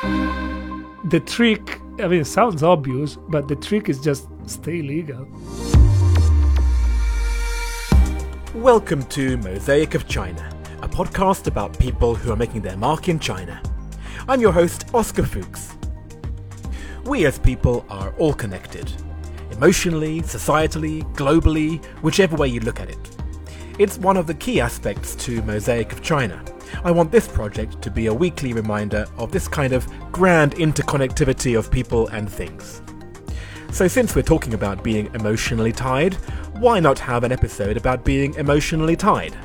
The trick, I mean, it sounds obvious, but the trick is just stay legal. Welcome to Mosaic of China, a podcast about people who are making their mark in China. I'm your host, Oscar Fuchs. We as people are all connected emotionally, societally, globally, whichever way you look at it. It's one of the key aspects to Mosaic of China. I want this project to be a weekly reminder of this kind of grand interconnectivity of people and things. So, since we're talking about being emotionally tied, why not have an episode about being emotionally tied?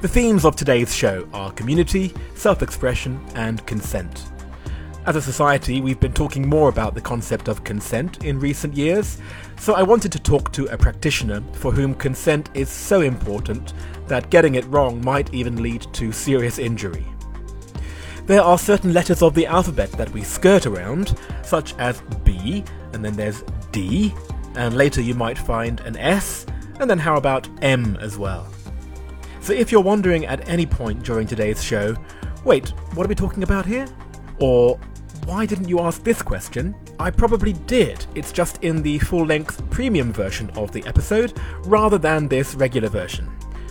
The themes of today's show are community, self expression, and consent. As a society, we've been talking more about the concept of consent in recent years, so I wanted to talk to a practitioner for whom consent is so important that getting it wrong might even lead to serious injury. There are certain letters of the alphabet that we skirt around, such as B, and then there's D, and later you might find an S, and then how about M as well? So if you're wondering at any point during today's show, wait, what are we talking about here? Or why didn't you ask this question? I probably did. It's just in the full length premium version of the episode rather than this regular version.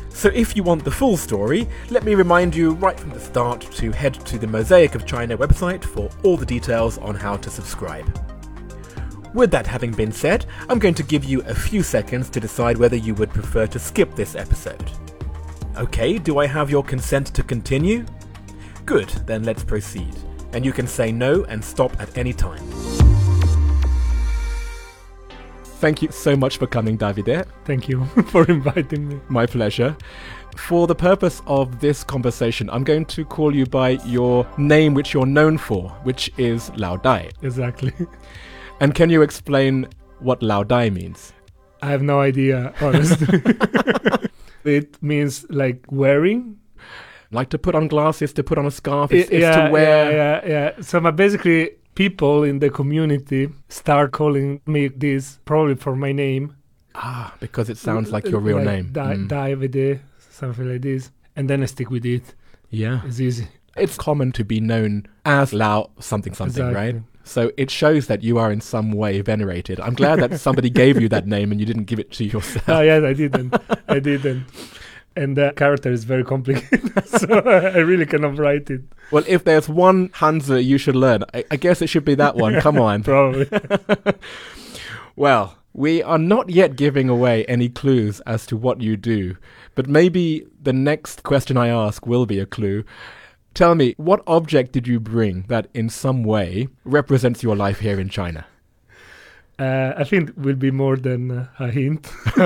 So if you want the full story, let me remind you right from the start to head to the Mosaic of China website for all the details on how to subscribe. With that having been said, I'm going to give you a few seconds to decide whether you would prefer to skip this episode. Okay, do I have your consent to continue? Good, then let's proceed and you can say no and stop at any time. Thank you so much for coming, Davide. Thank you for inviting me. My pleasure. For the purpose of this conversation, I'm going to call you by your name, which you're known for, which is Lao Dai. Exactly. And can you explain what Lao Dai means? I have no idea, honestly. it means like wearing like to put on glasses, to put on a scarf, it's, it's yeah, to wear. Yeah, yeah, yeah. So my basically people in the community start calling me this probably for my name. Ah, because it sounds like your real like name. Di- mm. Davide, something like this. And then I stick with it. Yeah. It's easy. It's common to be known as Lao something something, exactly. right? So it shows that you are in some way venerated. I'm glad that somebody gave you that name and you didn't give it to yourself. Oh, yeah, I didn't. I didn't and the character is very complicated, so I really cannot write it. Well, if there's one Hanzi you should learn, I, I guess it should be that one. Come on. Probably. well, we are not yet giving away any clues as to what you do, but maybe the next question I ask will be a clue. Tell me, what object did you bring that in some way represents your life here in China? Uh, I think it will be more than uh, a hint.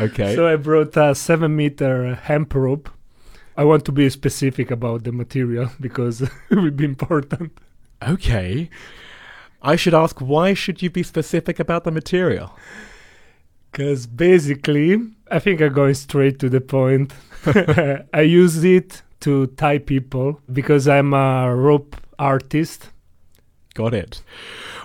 okay. So I brought a seven meter hemp rope. I want to be specific about the material because it will be important. Okay. I should ask why should you be specific about the material? Because basically, I think I'm going straight to the point. I use it to tie people because I'm a rope artist. Got it.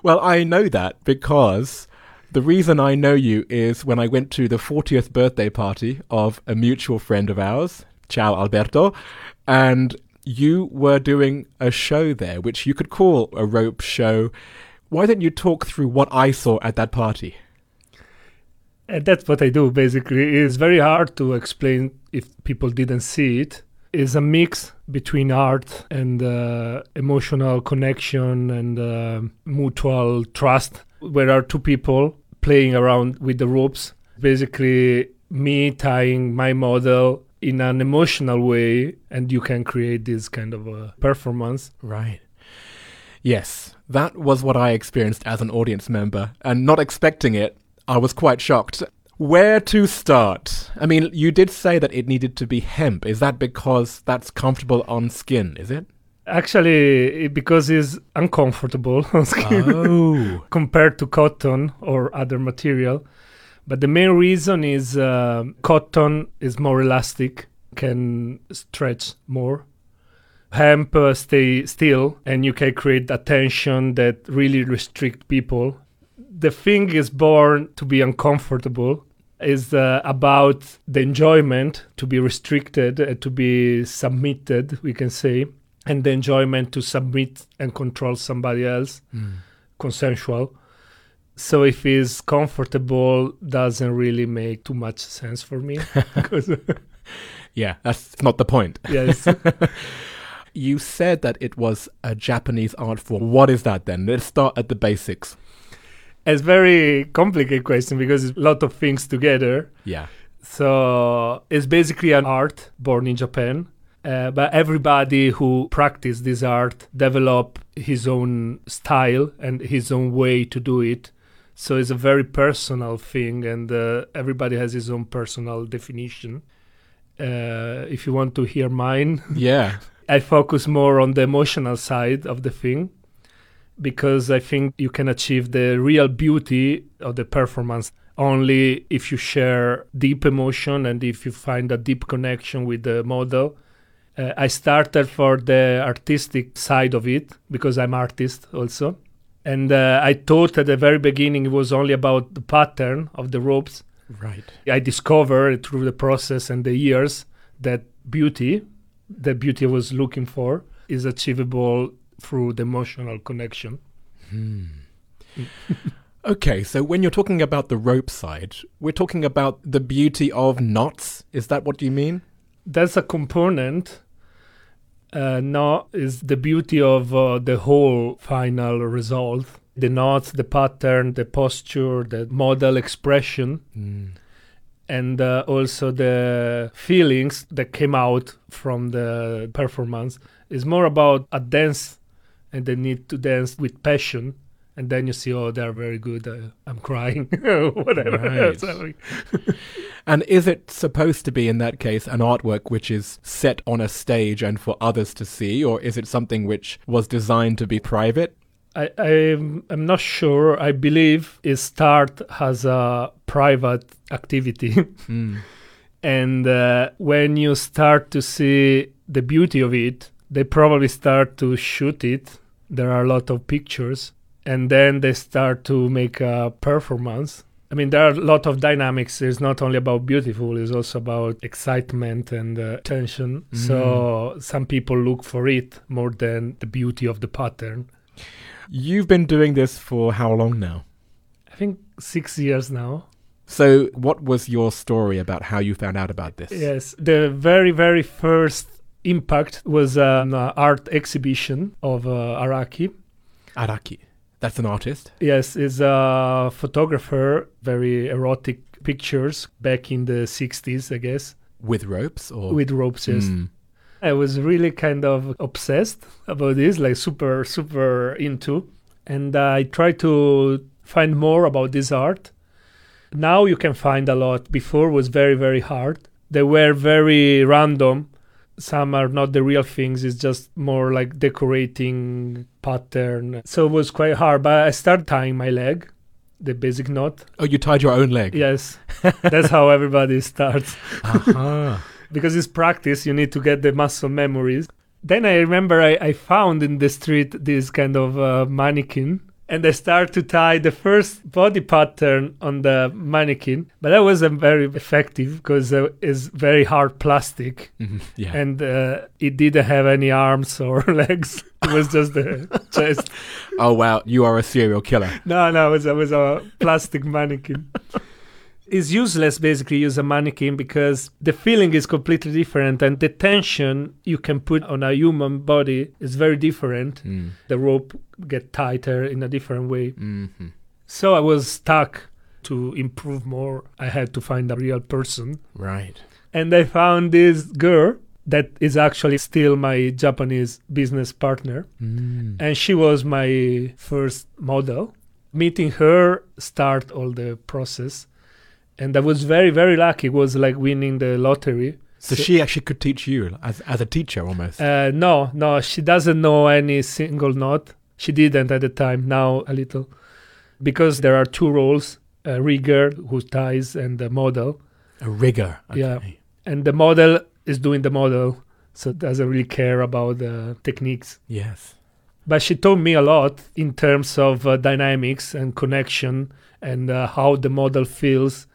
Well, I know that because the reason I know you is when I went to the 40th birthday party of a mutual friend of ours, Ciao Alberto, and you were doing a show there, which you could call a rope show. Why don't you talk through what I saw at that party? And that's what I do basically. It's very hard to explain if people didn't see it. it is a mix between art and uh, emotional connection and uh, mutual trust. Where are two people playing around with the ropes, basically me tying my model in an emotional way, and you can create this kind of a performance. Right. Yes, that was what I experienced as an audience member, and not expecting it, I was quite shocked. Where to start? I mean, you did say that it needed to be hemp. Is that because that's comfortable on skin, is it? Actually, because it's uncomfortable on skin oh. compared to cotton or other material. But the main reason is uh, cotton is more elastic, can stretch more. Hemp uh, stay still, and you can create a tension that really restrict people. The thing is born to be uncomfortable, is uh, about the enjoyment to be restricted, uh, to be submitted, we can say. and the enjoyment to submit and control somebody else, Mm. consensual. So if he's comfortable, doesn't really make too much sense for me. Yeah, that's not the point. yes, You said that it was a Japanese art form. What is that then? Let's start at the basics. It's very complicated question because it's a lot of things together. Yeah. So it's basically an art born in Japan. Uh, but everybody who practice this art develop his own style and his own way to do it. So it's a very personal thing, and uh, everybody has his own personal definition. Uh, if you want to hear mine, Yeah. I focus more on the emotional side of the thing because I think you can achieve the real beauty of the performance only if you share deep emotion and if you find a deep connection with the model. Uh, I started for the artistic side of it because I'm artist also. And uh, I thought at the very beginning it was only about the pattern of the ropes. Right. I discovered through the process and the years that beauty, the beauty I was looking for, is achievable through the emotional connection. Okay, so when you're talking about the rope side, we're talking about the beauty of knots. Is that what you mean? That's a component. Uh, now is the beauty of uh, the whole final result. The knots, the pattern, the posture, the model expression, and uh, also the feelings that came out from the performance is more about a dance and they need to dance with passion and then you see oh they're very good uh, i'm crying whatever And is it supposed to be, in that case, an artwork which is set on a stage and for others to see, or is it something which was designed to be private? I, I'm, I'm not sure. I believe it start as a private activity. and uh, when you start to see the beauty of it, they probably start to shoot it. There are a lot of pictures. And then they start to make a performance. I mean, there are a lot of dynamics. It's not only about beautiful, it's also about excitement and uh, tension. So some people look for it more than the beauty of the pattern. You've been doing this for how long now? I think six years now. So, what was your story about how you found out about this? Yes, the very very first impact was an uh, art exhibition of uh, Araki. Araki. That's an artist. Yes, is a photographer, very erotic pictures back in the 60s, I guess, With ropes or with ropes. Yes. Mm. I was really kind of obsessed about this, like super, super into. And I tried to find more about this art. Now you can find a lot. Before was very, very hard. They were very random. Some are not the real things, it's just more like decorating pattern. So it was quite hard. But I started tying my leg, the basic knot. Oh, you tied your own leg. Yes, that's how everybody starts Aha. because it's practice you need to get the muscle memories then i remember i, I found in the street this kind of uh, mannequin and i start to tie the first body pattern on the mannequin but that wasn't very effective because uh, it's very hard plastic Mhm. Yeah. and uh, it didn't have any arms or legs it was just the chest oh wow, you are a serial killer. no, no, it was, it was a plastic mannequin. It's useless basically use a mannequin because the feeling is completely different and the tension you can put on a human body is very different. Mm. The rope get tighter in a different way. hmm So I was stuck to improve more. I had to find a real person. Right. And I found this girl that is actually still my Japanese business partner Mm. and she was my first model. Meeting her start all the process, and I was very very lucky. It was like winning the lottery. So she actually could teach you as as a teacher almost. Uh, no, no, she doesn't know any single knot. She didn't at the time. Now a little, because there are two roles: a rigger who ties and the model. a rigger. Yeah. And the model is doing the model, so doesn't really care about the techniques. Yes. but she taught me a lot in terms of uh, dynamics and connection and uh, how the model feels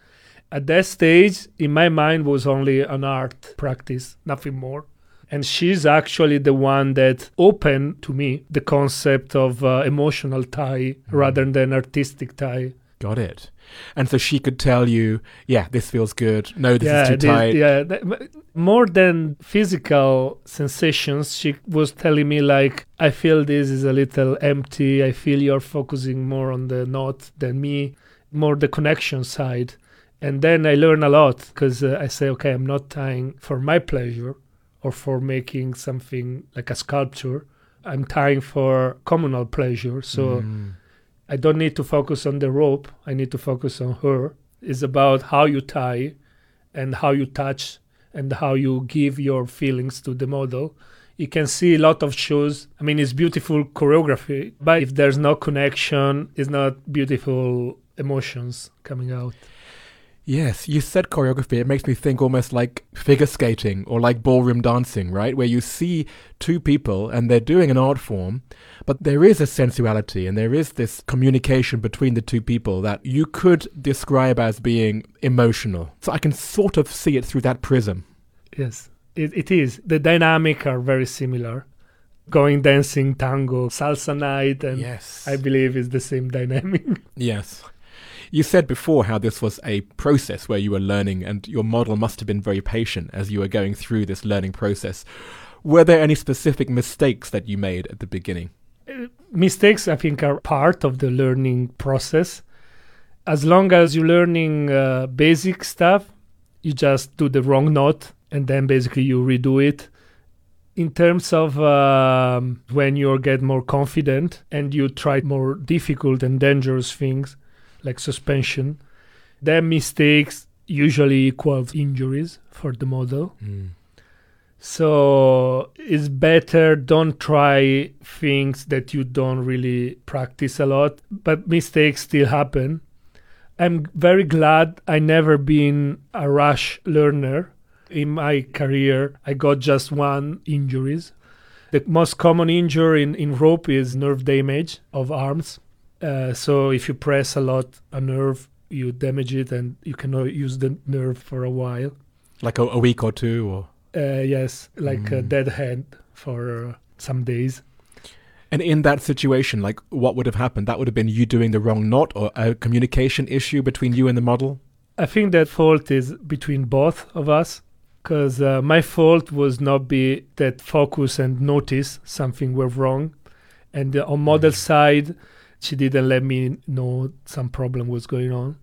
at that stage in my mind was only an art practice nothing more And she's actually the one that opened to me the concept of uh, emotional tie rather than artistic tie Got it. And so she could tell you, yeah, this feels good. No, this yeah, is too this- tight. yeah. th- m- more than physical sensations, she was telling me like, I feel this is a little empty. I feel you're focusing more on the knot than me, more the connection side. And then I learn a lot because uh, I say, okay, I'm not tying for my pleasure or for making something like a sculpture. I'm tying for communal pleasure. So Mm. I don't need to focus on the rope. I need to focus on her. It's about how you tie and how you touch and how you give your feelings to the model. You can see a lot of shows. I mean, it's beautiful choreography, but if there's no connection, it's not beautiful emotions coming out. Yes, you said choreography. It makes me think almost like figure skating or like ballroom dancing, right? Where you see two people and they're doing an art form, but there is a sensuality and there is this communication between the two people that you could describe as being emotional. So I can sort of see it through that prism. Yes, it, it is. The dynamic are very similar. Going dancing, tango, salsa night, and yes. I believe is the same dynamic. Yes. You said before how this was a process where you were learning, and your model must have been very patient as you were going through this learning process. Were there any specific mistakes that you made at the beginning? mistakes i think are part of the learning process as long as you're learning uh, basic stuff you just do the wrong note and then basically you redo it in terms of um, when you get more confident and you try more difficult and dangerous things like suspension then mistakes usually equal injuries for the model mm. so it's better don't try things that you don't really practice a lot, but mistakes still happen. I'm very glad I never been a rush learner. In my career, I got just one injuries. The most common injury in, in rope is nerve damage of arms. Uh, so if you press a lot a nerve, you damage it and you cannot use the nerve for a while. Like a, a week or two, or Uh, yes, like a Mm. dead hand for uh, some days. and in that situation, like what would have happened? That would have been you doing the wrong knot, or a communication issue between you and the model. I think that fault is between both of us because uh, my fault was not be that focus and notice something were wrong, and uh, on model side, she didn't let me know some problem was going on.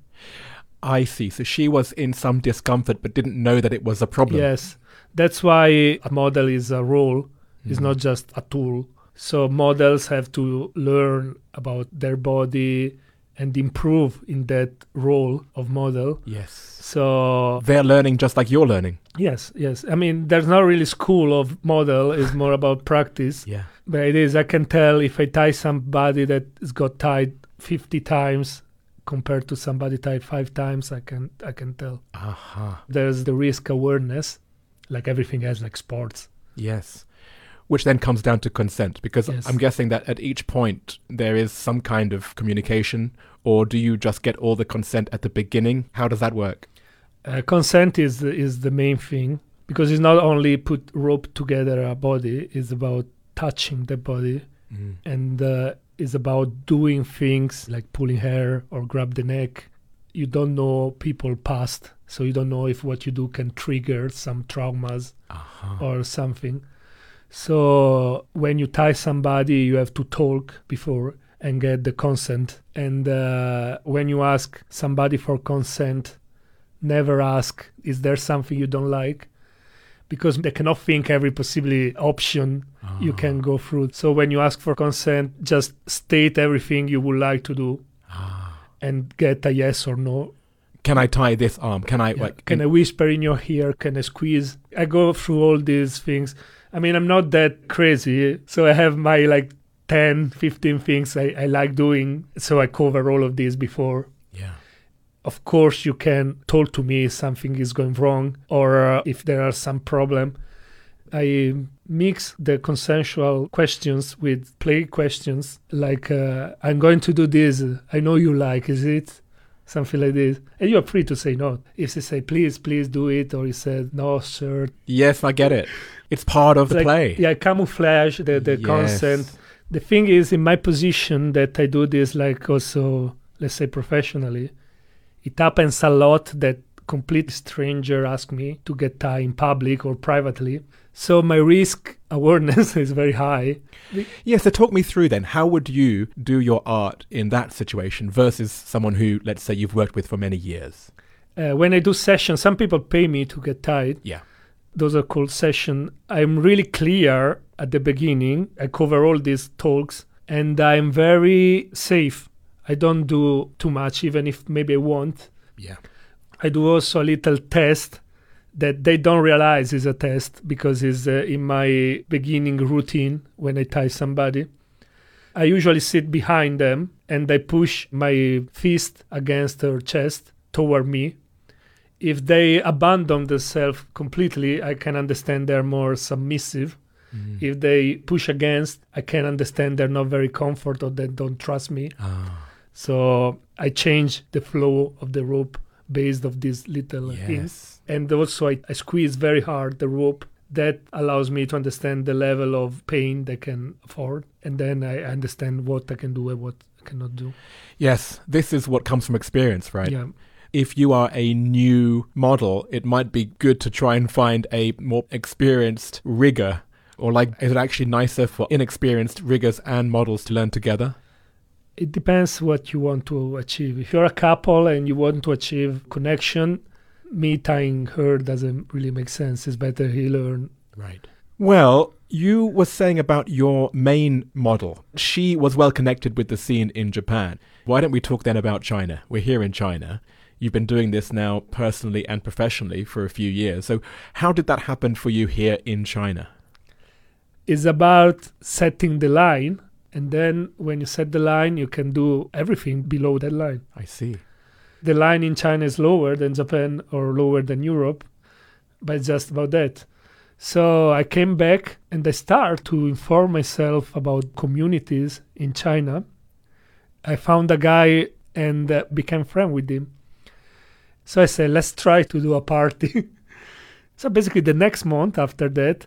I see. So she was in some discomfort, but didn't know that it was a problem. Yes, that's why a model is a role, is Mhm. not just a tool. So models have to learn about their body and improve in that role of model. Yes. So They're learning just like you're learning. yes, yes. I mean, there's not really school of model. It's more about practice. Yeah. But it is. I can tell if I tie somebody that has got tied 50 times compared to somebody tied five times. I can I can tell. Aha. There's the risk awareness, like everything else, like sports. Yes. Which then comes down to consent, because Yes. I'm guessing that at each point there is some kind of communication, or do you just get all the consent at the beginning? How does that work? Uh, consent is the, is the main thing because it's not only put rope together a body. It's about touching the body and uh, it's about doing things like pulling hair or grab the neck. You don't know people past, so you don't know if what you do can trigger some traumas Aha. or something. So when you tie somebody, you have to talk before and get the consent. And uh, when you ask somebody for consent, never ask, "Is there something you don't like?" Because they cannot think every possibly option you Ah. can go through. So when you ask for consent, just state everything you would like to do Ah. and get a yes or no Can I tie this arm? Can I yeah. like? Can I whisper in your ear? Can I squeeze? I go through all these things. I mean, I'm not that crazy. So I have my like 10, 15 things I, I like doing. So I cover all of these before. Yeah. Of course, you can talk to me if something is going wrong or uh, if there are some problem. I mix the consensual questions with play questions like, uh, I'm going to do this. I know you like, is it? Something like this. And you are free to say no. If they say, please, please do it, or he said, no, sir, Yes, I get it. It's part of the like, play. Yeah, camouflage the the Yes. consent. The thing is, in my position, that I do this like also, let's say, professionally. It happens a lot that complete stranger ask me to get tie in public or privately. So my risk awareness is very high. Yeah, so talk me through then. How would you do your art in that situation versus someone who, let's say, you've worked with for many years? Uh, when I do sessions, some people pay me to get tied. Yeah. Those are called session. I'm really clear at the beginning. I cover all these talks and i'm very safe. I don't do too much even if maybe i won't Yeah. i do also a little test that they don't realize is a test because it's uh, in my beginning routine when i tie somebody. I usually sit behind them and i push my fist against their chest toward me if they abandon themselves completely, I can understand they're more submissive. Mm. If they push against, I can understand they're not very comfortable or they don't trust me. Ah, So I change the flow of the rope based of these little hints. yes. And also I, I squeeze very hard the rope. That allows me to understand the level of pain they can afford. And then I understand what I can do and what I cannot do. Yes, this is what comes from experience, right? Yeah. If you are a new model, it might be good to try and find a more experienced rigger. Or, like, is it actually nicer for inexperienced riggers and models to learn together? it depends what you want to achieve. If you're a couple and you want to achieve connection, me tying her doesn't really make sense. It's better he learn. Right. Well, you were saying about your main model. She was well connected with the scene in Japan. Why don't we talk then about China? We're here in China. You've been doing this now personally and professionally for a few years. So, how did that happen for you here in China? It's about setting the line, and then when you set the line, you can do everything below that line. I see. The line in China is lower than Japan or lower than Europe, but it's just about that. So I came back and I start to inform myself about communities in China. I found a guy and uh, became friend with him. So I said, let's try to do a party. so basically, the next month after that,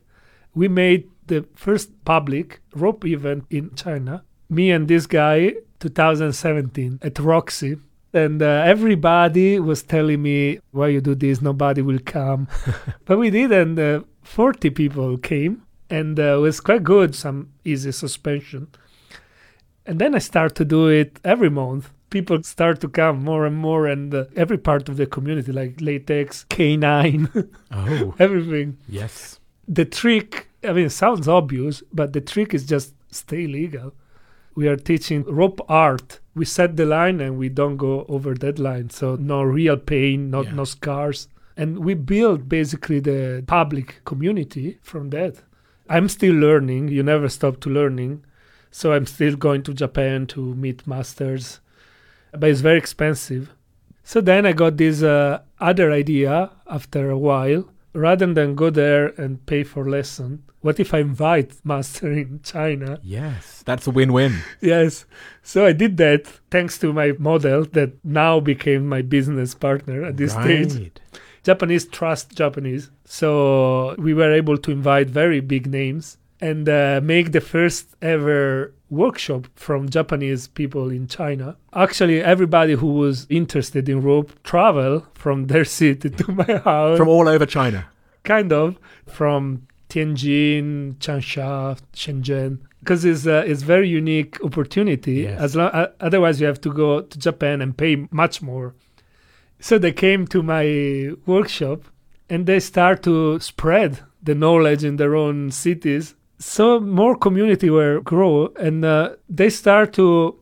we made the first public rope event in China. Me and this guy, 2017 at Roxy. And uh, everybody was telling me, why you do this? Nobody will come. but we did, and uh, 40 people came, and uh, it was quite good, some easy suspension. And then I start to do it every month. People start to come more and more, and uh, every part of the community, like latex, K9, Oh, everything. yes. The trick, I mean, it sounds obvious, but the trick is just stay legal. We are teaching rope art. We set the line and we don't go over that line. So no real pain, not Yeah. no scars. And we build basically the public community from that. I'm still learning. You never stop to learning. So I'm still going to Japan to meet masters, but it's very expensive. So then I got this uh, other idea after a while. Rather than go there and pay for lesson, what if I invite master in China? Yes. That's a win win. Yes. So I did that thanks to my model that now became my business partner at this stage. Japanese trust Japanese. So we were able to invite very big names and uh, make the first ever workshop from Japanese people in China. Actually, everybody who was interested in rope travel from their city to my house, From all over China. kind of from Tianjin, Changsha, Shenzhen, because it's a it's very unique opportunity. Yes. As long, uh, otherwise, you have to go to Japan and pay much more. So they came to my workshop and they start to spread the knowledge in their own cities. So more community will grow and uh, they start to,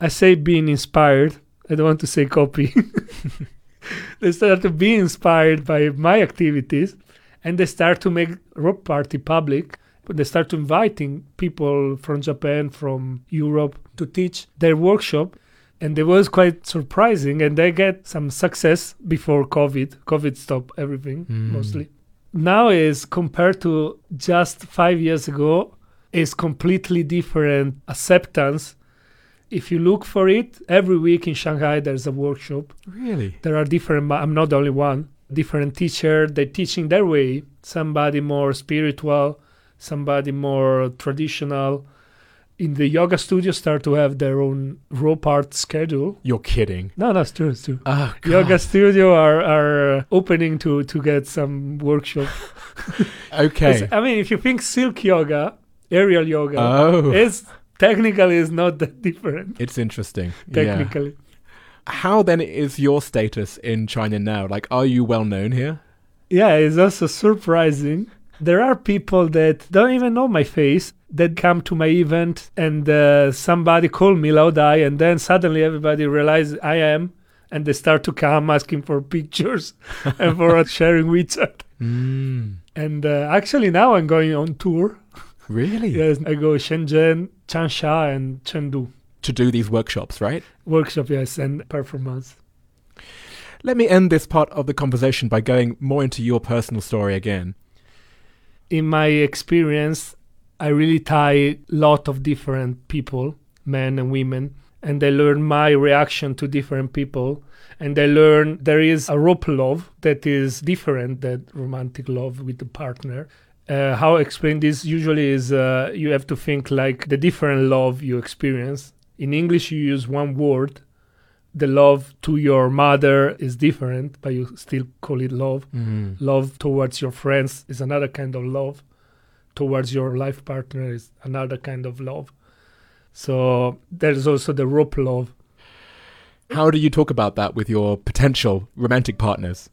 I say, being inspired. I don't want to say copy. they start to be inspired by my activities and they start to make rock party public. But they start to inviting people from Japan, from Europe to teach their workshop and it was quite surprising and they get some success before covid covid stopped everything Mm. mostly now is compared to just five years ago is completely different acceptance if you look for it every week in shanghai there's a workshop Really? there are different i'm not the only one different teacher. They're teaching their way. Somebody more spiritual, somebody more traditional. In the yoga studio, start to have their own rope art schedule. You're kidding. No, that's true. It's true. Oh, Yoga studio are are uh, opening to to get some workshop. Okay. I mean, if you think silk yoga, aerial yoga, Oh, it's technically is not that different. it's interesting. Yeah. Technically, How then is your status in China now? Like, are you well known here? yeah, it's also surprising. There are people that don't even know my face that come to my event and uh, somebody call me Lao Dai and then suddenly everybody realize I am and they start to come asking for pictures and for sharing WeChat. Mm. And uh, actually now I'm going on tour. Really? Yes, I go Shenzhen, Changsha and Chengdu. To do these workshops, right? Workshop, yes, and performance. Let me end this part of the conversation by going more into your personal story again. in my experience, I really tie lot of different people, men and women, and they learn my reaction to different people. And they learn there is a rope love that is different than romantic love with the partner. Uh, how I explain this usually is uh, you have to think like the different love you experience. In English, you use one word. The love to your mother is different, but you still call it love Mm. love towards your friends is another kind of love towards your life partner is another kind of love so there's also the rope love How do you talk about that with your potential romantic partners?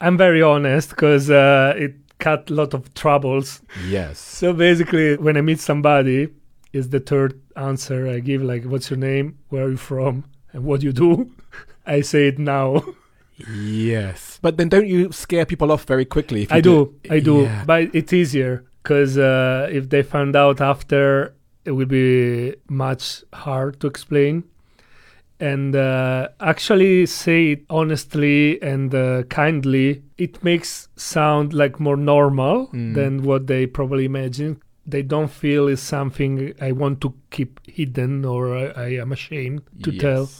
i'm very honest because uh, it cut a lot of troubles Yes. so basically when i meet somebody is the third answer i give like what's your name where are you from and what do you do i say it now Yes. But then don't you scare people off very quickly? If you I do, I do, Yeah. but it's easier because uh, if they found out after, it will be much hard to explain. And uh, actually, say it honestly and uh, kindly, it makes sound like more normal Mm. than what they probably imagine. They don't feel is something I want to keep hidden or I, I am ashamed to tell.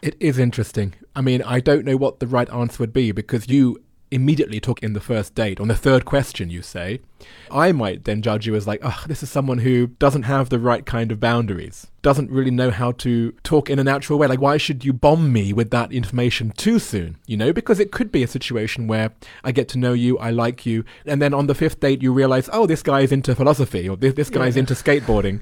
It is interesting. I mean, I don't know what the right answer would be because you immediately took in the first date. On the third question, you say, I might then judge you as like, oh, this is someone who doesn't have the right kind of boundaries, doesn't really know how to talk in a natural way. Like, why should you bomb me with that information too soon? You know, because it could be a situation where I get to know you, I like you, and then on the fifth date, you realize, oh, this guy is into philosophy or this, this guy's Yeah. into skateboarding.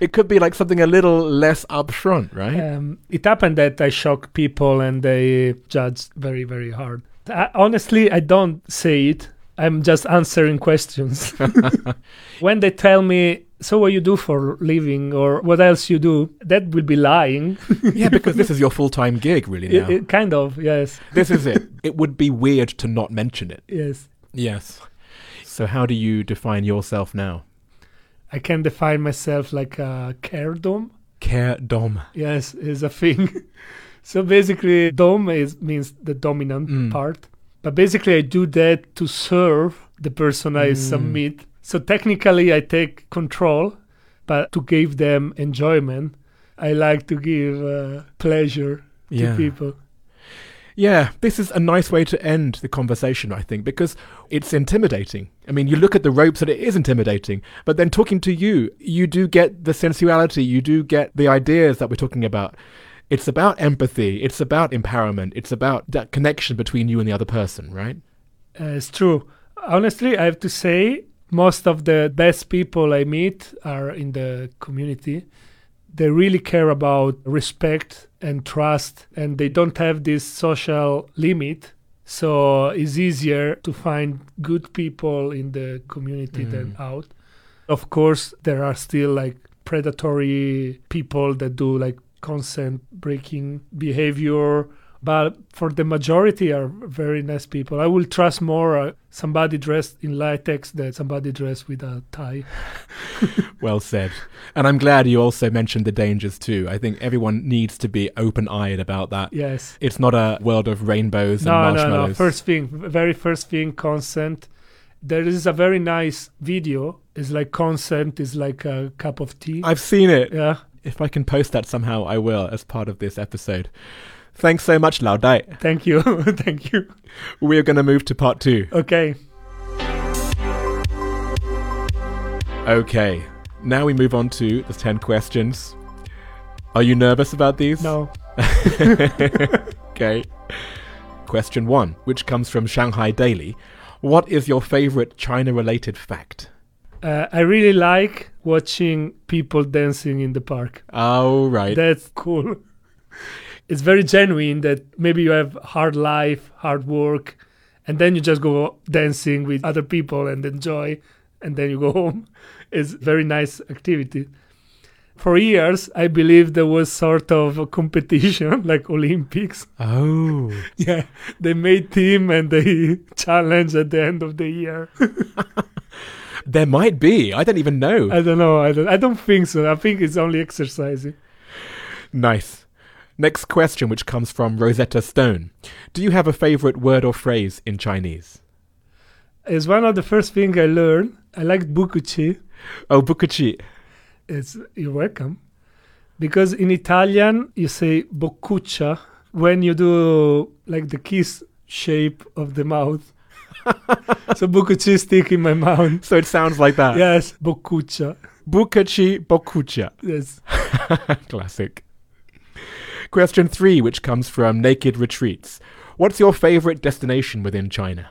It could be like something a little less upfront, right? Um, it happened that I shock people and they judge very, very hard. I, honestly, I don't say it. I'm just answering questions. when they tell me, "So what you do for living or what else you do?" That will be lying. yeah, because this is your full time gig, really. Now, It- it kind of, yes, this is it. It would be weird to not mention it. yes. Yes. So, how do you define yourself now? I can define myself like a care dom. Care dom. Yes, is a thing. So basically, dom is means the dominant Mm. part. But basically, I do that to serve the person I Mm. submit. So technically, I take control, but to give them enjoyment, I like to give uh, pleasure to Yeah. people. Yeah, this is a nice way to end the conversation, I think, because it's intimidating. I mean, you look at the ropes and it is intimidating, but then talking to you, you do get the sensuality, you do get the ideas that we're talking about. It's about empathy, it's about empowerment, it's about that connection between you and the other person, right? Uh, it's true. Honestly, I have to say, most of the best people I meet are in the community. They really care about respect and trust, and they don't have this social limit. So it's easier to find good people in the community than Mm. out. Of course, there are still like predatory people that do like consent breaking behavior but for the majority are very nice people. I will trust more uh, somebody dressed in latex than somebody dressed with a tie. Well said. And I'm glad you also mentioned the dangers too. I think everyone needs to be open eyed about that. Yes. It's not a world of rainbows and No, no, marshmallows. no. First thing, very first thing, consent. There is a very nice video. It's like consent is like a cup of tea. I've seen it. yeah. If I can post that somehow, I will as part of this episode. Thanks so much, Lao Dai. Thank you. Thank you. We're going to move to part two. Okay. Okay, now we move on to the 10 questions. Are you nervous about these? No. okay. Question one, which comes from Shanghai Daily. What is your favorite China related fact? Uh, I really like watching people dancing in the park. Oh, right. That's cool. It's very genuine that maybe you have hard life, hard work, and then you just go dancing with other people and enjoy, and then you go home. It's very nice activity. For years, I believe there was sort of a competition, like Olympics. oh. Yeah, they made team and they challenge at the end of the year. There might be. I don't even know. I don't know. I don't. I don't think so. I think it's only exercising. nice. Next question, which comes from Rosetta Stone. Do you have a favorite word or phrase in Chinese? It's one of the first things I learned. I liked bukuchi. Oh, bukuchi. It's you're welcome, because in Italian you say boccuccia when you do like the kiss shape of the mouth. so bukuchi stick in my mouth. So it sounds like that. Yes, boccuccia. Bukachi bokucha. Yes. Classic. Question three, which comes from Naked Retreats. What's your favorite destination within China?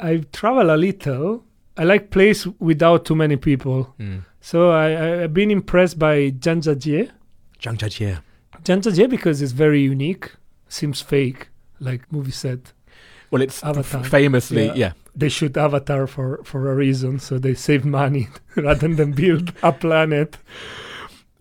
I travel a little. I like place without too many people. Hmm. So I, I, I've been impressed by Zhangjiajie. Zhangjiajie. Zhangjiajie because it's very unique. Seems fake, like movie set. Well, it's Avatar. famously, Yeah. yeah. They shoot Avatar for, for a reason, so they save money rather than build a planet.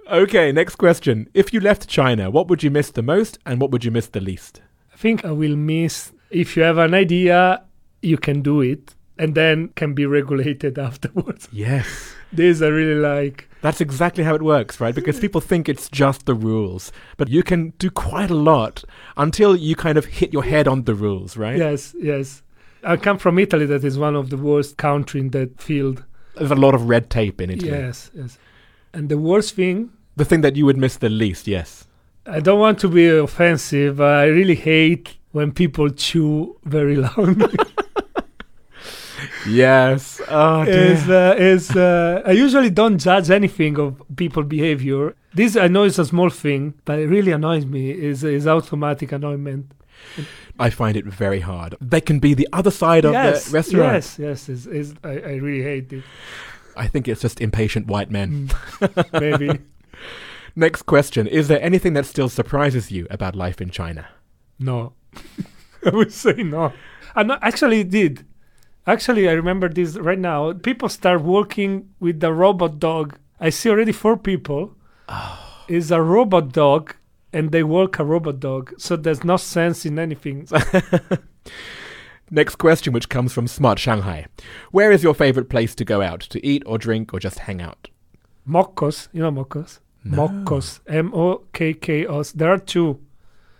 Okay, next question. If you left China, what would you miss the most and what would you miss the least? I think I will miss if you have an idea, you can do it and then can be regulated afterwards. Yes. this I really like. That's exactly how it works, right? Because hmm. people think it's just the rules, but you can do quite a lot until you kind of hit your head on the rules, right? Yes, yes. I come from Italy, that is one of the worst country in that field. There's a lot of red tape in Italy. Yes, yes. And the worst thing, The thing that you would miss the least, yes. I don't want to be offensive, but I really hate when people chew very loudly. Yes. Oh, is uh, is uh, I usually don't judge anything of people behavior. This I know is a small thing, but it really annoys me. Is is automatic annoyment. I find it very hard. They can be the other side of yes, the restaurant. yes, yes. Is is I, I really hate it. I think it's just impatient white men. Mm, Maybe Next question. Is there anything that still surprises you about life in China? no. I would say no. I no, actually it did. Actually, I remember this right now. People start working with the robot dog. I see already four people. Oh. Is a robot dog, and they work a robot dog. So there's no sense in anything. Next question, which comes from Smart Shanghai. Where is your favorite place to go out to eat or drink or just hang out? Mokkos, you know Mokkos? Mokkos, M O K K O S. There are two.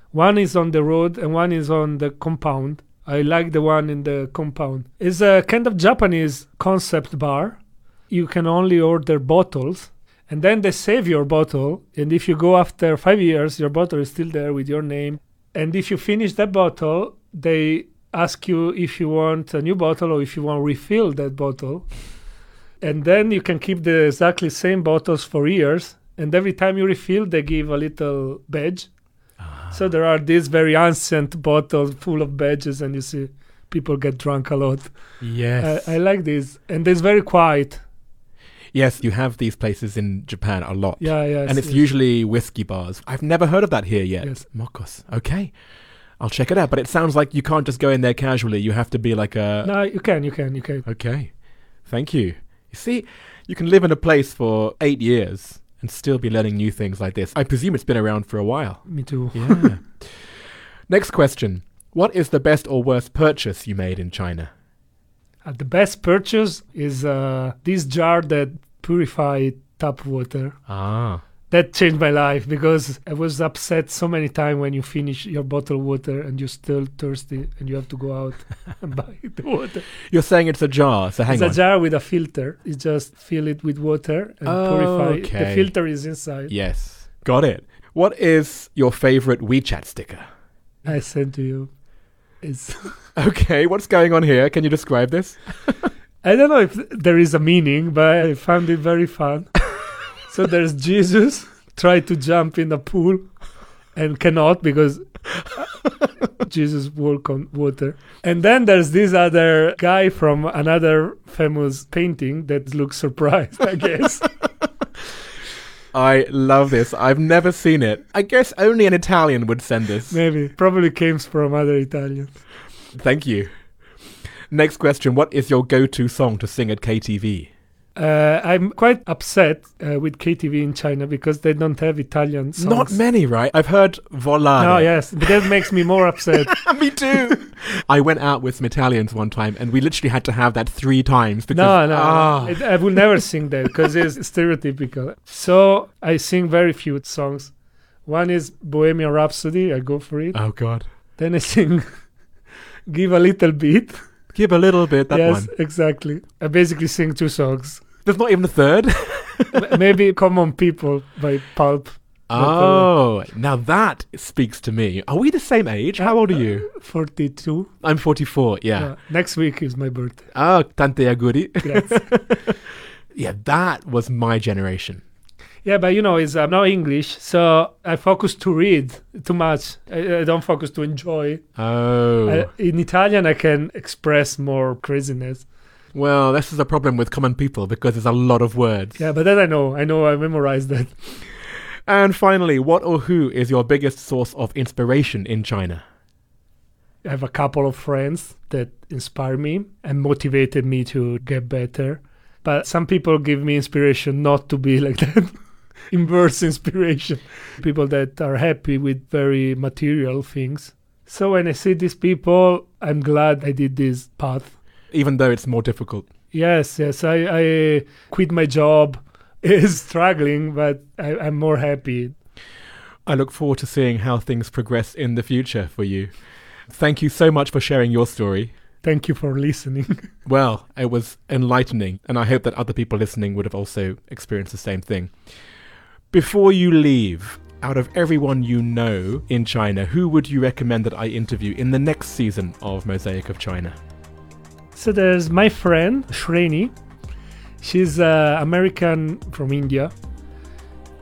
One is on the road and one is on the compound. I like the one in the compound. It's a kind of Japanese concept bar. You can only order bottles and then they save your bottle. And if you go after five years, your bottle is still there with your name. And if you finish that bottle, they ask you if you want a new bottle or if you want to refill that bottle. And then you can keep the exactly same bottles for years. And every time you refill, they give a little badge. So there are these very ancient bottles full of badges, and you see people get drunk a lot. Yes. I, I like this, and it's very quiet. yes, you have these places in Japan a lot. Yeah, yeah. and it's usually whiskey bars. I've never heard of that here yet. Yes. Mokkos. Okay. I'll check it out. But it sounds like you can't just go in there casually. You have to be like a. No, you can, you can, you can. Okay. Thank you. You see, you can live in a place for eight years and still be learning new things like this. I presume it's been around for a while. Me too. Yeah. Next question. What is the best or worst purchase you made in China? Uh, the best purchase is uh, this jar that purifies tap water. Ah. That changed my life because I was upset so many times when you finish your bottled water and you're still thirsty and you have to go out and buy the water. You're saying it's a jar, so hang it's on. a jar with a filter. You just fill it with water and Oh, purify. okay. The filter is inside. Yes. Got it. What is your favorite WeChat sticker? I sent to you. It's Okay, what's going on here? Can you describe this? I don't know if there is a meaning, but I found it very fun. So there's Jesus try to jump in a pool and cannot because uh, Jesus walk on water. And then there's this other guy from another famous painting that looks surprised, I guess. I love this. I've never seen it. I guess only an Italian would send this. Maybe. Probably came from other Italians. Thank you. Next question What is your go to song to sing at KTV? Uh, I'm quite upset uh, with KTV in China because they don't have Italian songs. Not many, right? I've heard Volare. Oh, yes, but that makes me more upset. Me too. I went out with some Italians one time and we literally had to have that three times because no, no, ah, I, I will never sing that because it's stereotypical. So I sing very few songs. One is Bohemian Rhapsody. I go for it. oh god. Then I sing Give a Little Bit. Give a little bit, that yes, one. exactly. I basically sing two songs. There's not even a third. Maybe Common People by Pulp. oh, now that speaks to me. Are we the same age? How old are you? 42. I'm 44, yeah. Uh, next week is my birthday. Oh, tante. Grazie. yeah, that was my generation. Yeah, but you know, it's uh, not English, so I focus to read too much. I, I don't focus to enjoy. Oh. I, in Italian, I can express more craziness. well, this is a problem with common people because there's a lot of words. Yeah, but that I know. I know. I memorized that. And finally, what or who is your biggest source of inspiration in China? I have a couple of friends that inspire me and motivated me to get better. But some people give me inspiration not to be like that. Inverse inspiration. People that are happy with very material things. So when I see these people, I'm glad I did this path. Even though it's more difficult. Yes, yes. I, I quit my job. Is struggling, but I, I'm more happy. I look forward to seeing how things progress in the future for you. Thank you so much for sharing your story. Thank you for listening. Well, it was enlightening, and I hope that other people listening would have also experienced the same thing. Before you leave, out of everyone you know in China, who would you recommend that I interview in the next season of Mosaic of China? So there's my friend Shreni. She's uh, American from India,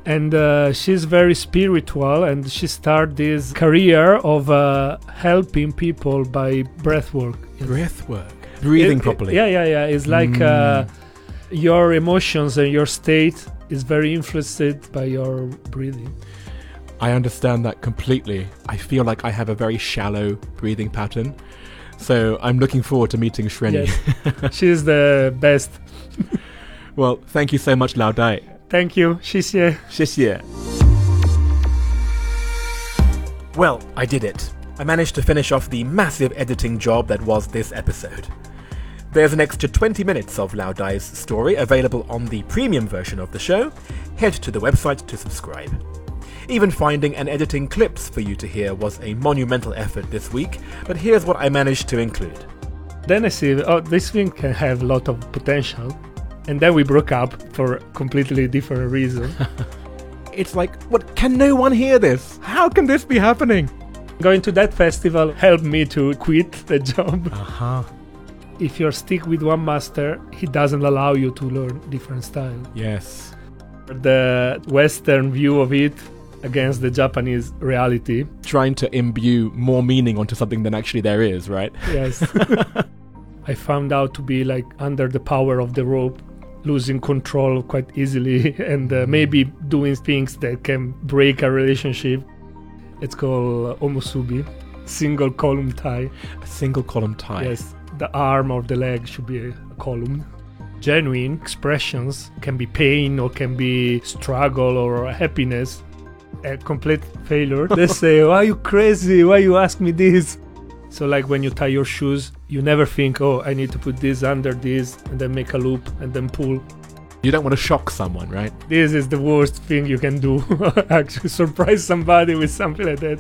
and uh, she's very spiritual. And she started this career of uh, helping people by breath work. Breath work. Breathing It- it- properly. Yeah, yeah, yeah. It's like uh, Mm. your emotions and your state is very influenced by your breathing. I understand that completely. I feel like I have a very shallow breathing pattern. So I'm looking forward to meeting Shreni. Yes. she's the best. Well, thank you so much, Lao Dai. Thank you. She's here. Well, I did it. I managed to finish off the massive editing job that was this episode. There's an extra 20 minutes of Lao Dai's story available on the premium version of the show. Head to the website to subscribe. Even finding and editing clips for you to hear was a monumental effort this week, but here's what I managed to include. Then I see, oh, this thing can have a lot of potential. And then we broke up for completely different reason. It's like, what? Can no one hear this? How can this be happening? Going to that festival helped me to quit the job. Uh huh. If you're stick with one master, he doesn't allow you to learn different style. Yes. The Western view of it against the Japanese reality. Trying to imbue more meaning onto something than actually there is, right? Yes. I found out to be like under the power of the rope, losing control quite easily, and uh, maybe doing things that can break a relationship. It's called uh, omusubi, single column tie. A single column tie. Yes, the arm or the leg should be a column. Genuine expressions can be pain or can be struggle or happiness. A complete failure. They say, "Why are you crazy? Why you ask me this?" So, like when you tie your shoes, you never think, "Oh, I need to put this under this and then make a loop and then pull." You don't want to shock someone, right? This is the worst thing you can do. Actually, surprise somebody with something like that.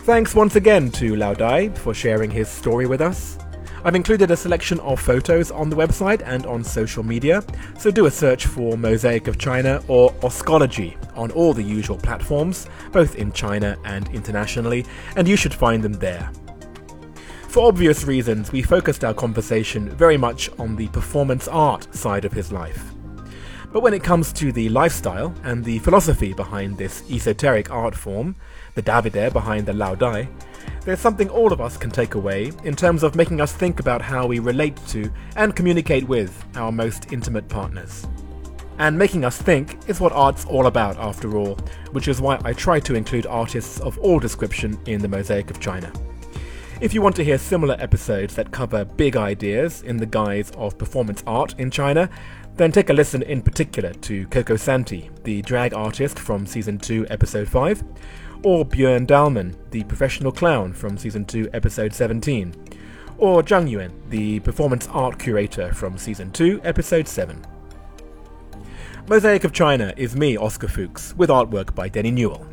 Thanks once again to Lao Dai for sharing his story with us. I've included a selection of photos on the website and on social media, so do a search for Mosaic of China or Oscology on all the usual platforms, both in China and internationally, and you should find them there. For obvious reasons, we focused our conversation very much on the performance art side of his life. But when it comes to the lifestyle and the philosophy behind this esoteric art form, the Davide behind the Lao Dai, there's something all of us can take away in terms of making us think about how we relate to and communicate with our most intimate partners. And making us think is what art's all about, after all, which is why I try to include artists of all description in the Mosaic of China. If you want to hear similar episodes that cover big ideas in the guise of performance art in China, then take a listen in particular to Coco Santi, the drag artist from Season 2, Episode 5, or Björn Dahlman, the professional clown from Season 2, Episode 17, or Zhang Yuan, the performance art curator from Season 2, Episode 7. Mosaic of China is me, Oscar Fuchs, with artwork by Denny Newell.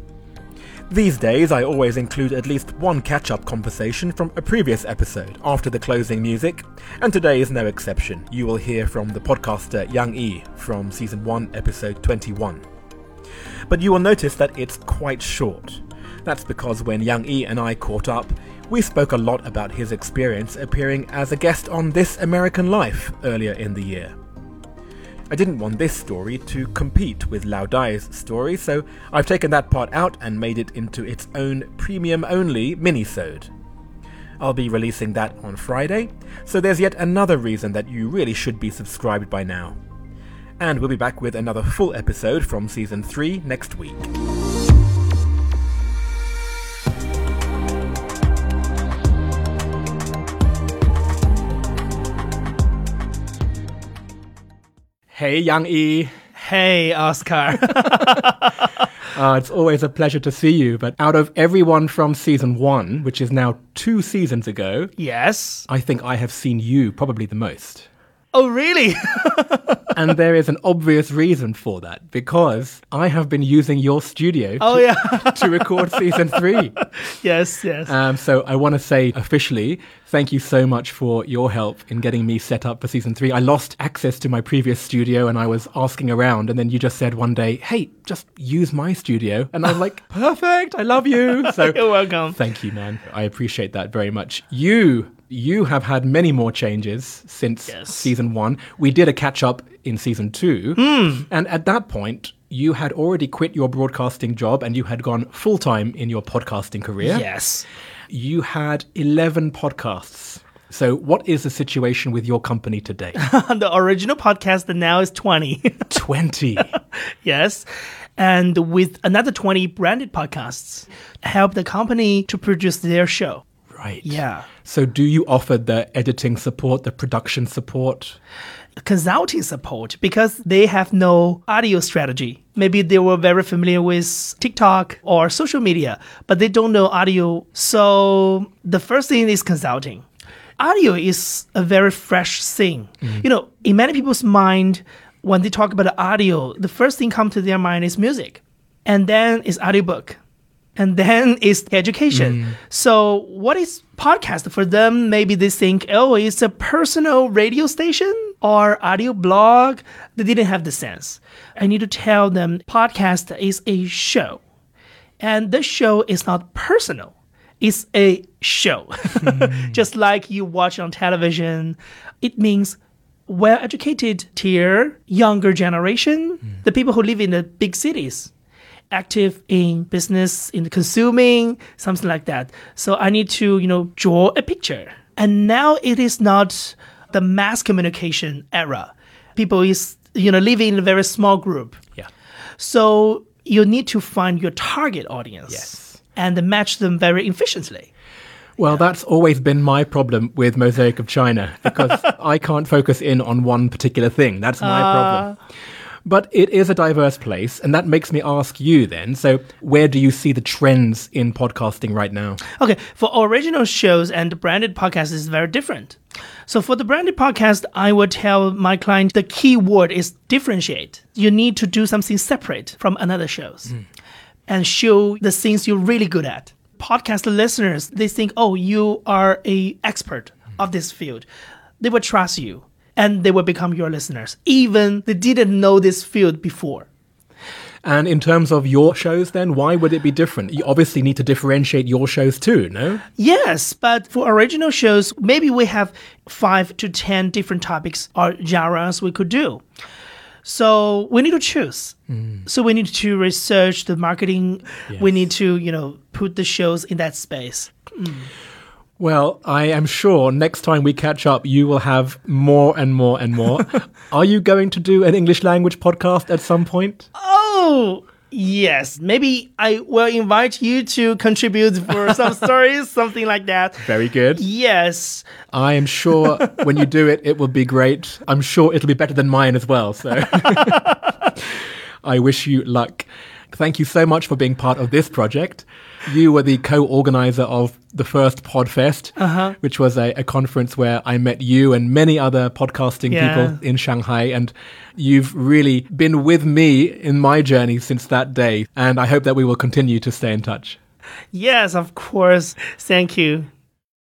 These days, I always include at least one catch up conversation from a previous episode after the closing music, and today is no exception. You will hear from the podcaster Yang Yi from Season 1, Episode 21. But you will notice that it's quite short. That's because when Yang Yi and I caught up, we spoke a lot about his experience appearing as a guest on This American Life earlier in the year. I didn't want this story to compete with Lao Dai's story, so I've taken that part out and made it into its own premium only minisode. I'll be releasing that on Friday, so there's yet another reason that you really should be subscribed by now. And we'll be back with another full episode from season 3 next week. Hey, Yang E. Hey, Oscar. Uh, it's always a pleasure to see you. But out of everyone from season one, which is now two seasons ago, yes. I think I have seen you probably the most. Oh, really? and there is an obvious reason for that because I have been using your studio oh, to, yeah. to record season three. yes, yes. Um, so I want to say officially, thank you so much for your help in getting me set up for season three. I lost access to my previous studio and I was asking around, and then you just said one day, hey, just use my studio. And I was like, perfect, I love you. So You're welcome. Thank you, man. I appreciate that very much. You you have had many more changes since Yes. season one. We did a catch up in season two. Hmm. And at that point, you had already quit your broadcasting job and you had gone full time in your podcasting career. Yes. You had 11 podcasts. So, what is the situation with your company today? the original podcast that now is 20. 20. yes. And with another 20 branded podcasts, help the company to produce their show. Right. Yeah. So, do you offer the editing support, the production support? Consulting support because they have no audio strategy. Maybe they were very familiar with TikTok or social media, but they don't know audio. So the first thing is consulting. Audio is a very fresh thing. Mm-hmm. You know, in many people's mind, when they talk about audio, the first thing come to their mind is music, and then is audiobook, and then is education. Mm. So what is podcast for them? Maybe they think, oh, it's a personal radio station or audio blog. They didn't have the sense. I need to tell them podcast is a show. And the show is not personal. It's a show. Mm. Just like you watch on television. It means well educated tier, younger generation, mm. the people who live in the big cities active in business, in consuming, something like that. So I need to, you know, draw a picture. And now it is not the mass communication era. People is, you know, living in a very small group. Yeah. So you need to find your target audience Yes. and match them very efficiently. Well, that's always been my problem with Mosaic of China because I can't focus in on one particular thing. That's my problem. Ah. But it is a diverse place, and that makes me ask you then. So, where do you see the trends in podcasting right now? Okay, for original shows and branded podcasts is very different. So for the branded podcast, I would tell my client the key word is differentiate. You need to do something separate from another shows hmm. and show the things you're really good at. Podcast listeners, they think, oh, you are a expert of this field, they will trust you and they will become your listeners, even they didn't know this field before. And in terms of your shows, then, why would it be different? You obviously need to differentiate your shows too, no? Yes, but for original shows, maybe we have five to ten different topics or genres we could do. So we need to choose. Hmm. So we need to research the marketing. We need to, you know, put the shows in that space. Hmm. Well, I am sure next time we catch up, you will have more and more and more. Are you going to do an English language podcast at some point? Oh, yes. Maybe I will invite you to contribute for some stories, something like that. Very good. Yes. I am sure when you do it, it will be great. I'm sure it'll be better than mine as well. So I wish you luck. Thank you so much for being part of this project. You were the co-organizer of the first Podfest, uh-huh. which was a, a conference where I met you and many other podcasting Yeah. people in Shanghai. And you've really been with me in my journey since that day. And I hope that we will continue to stay in touch. Yes, of course. Thank you.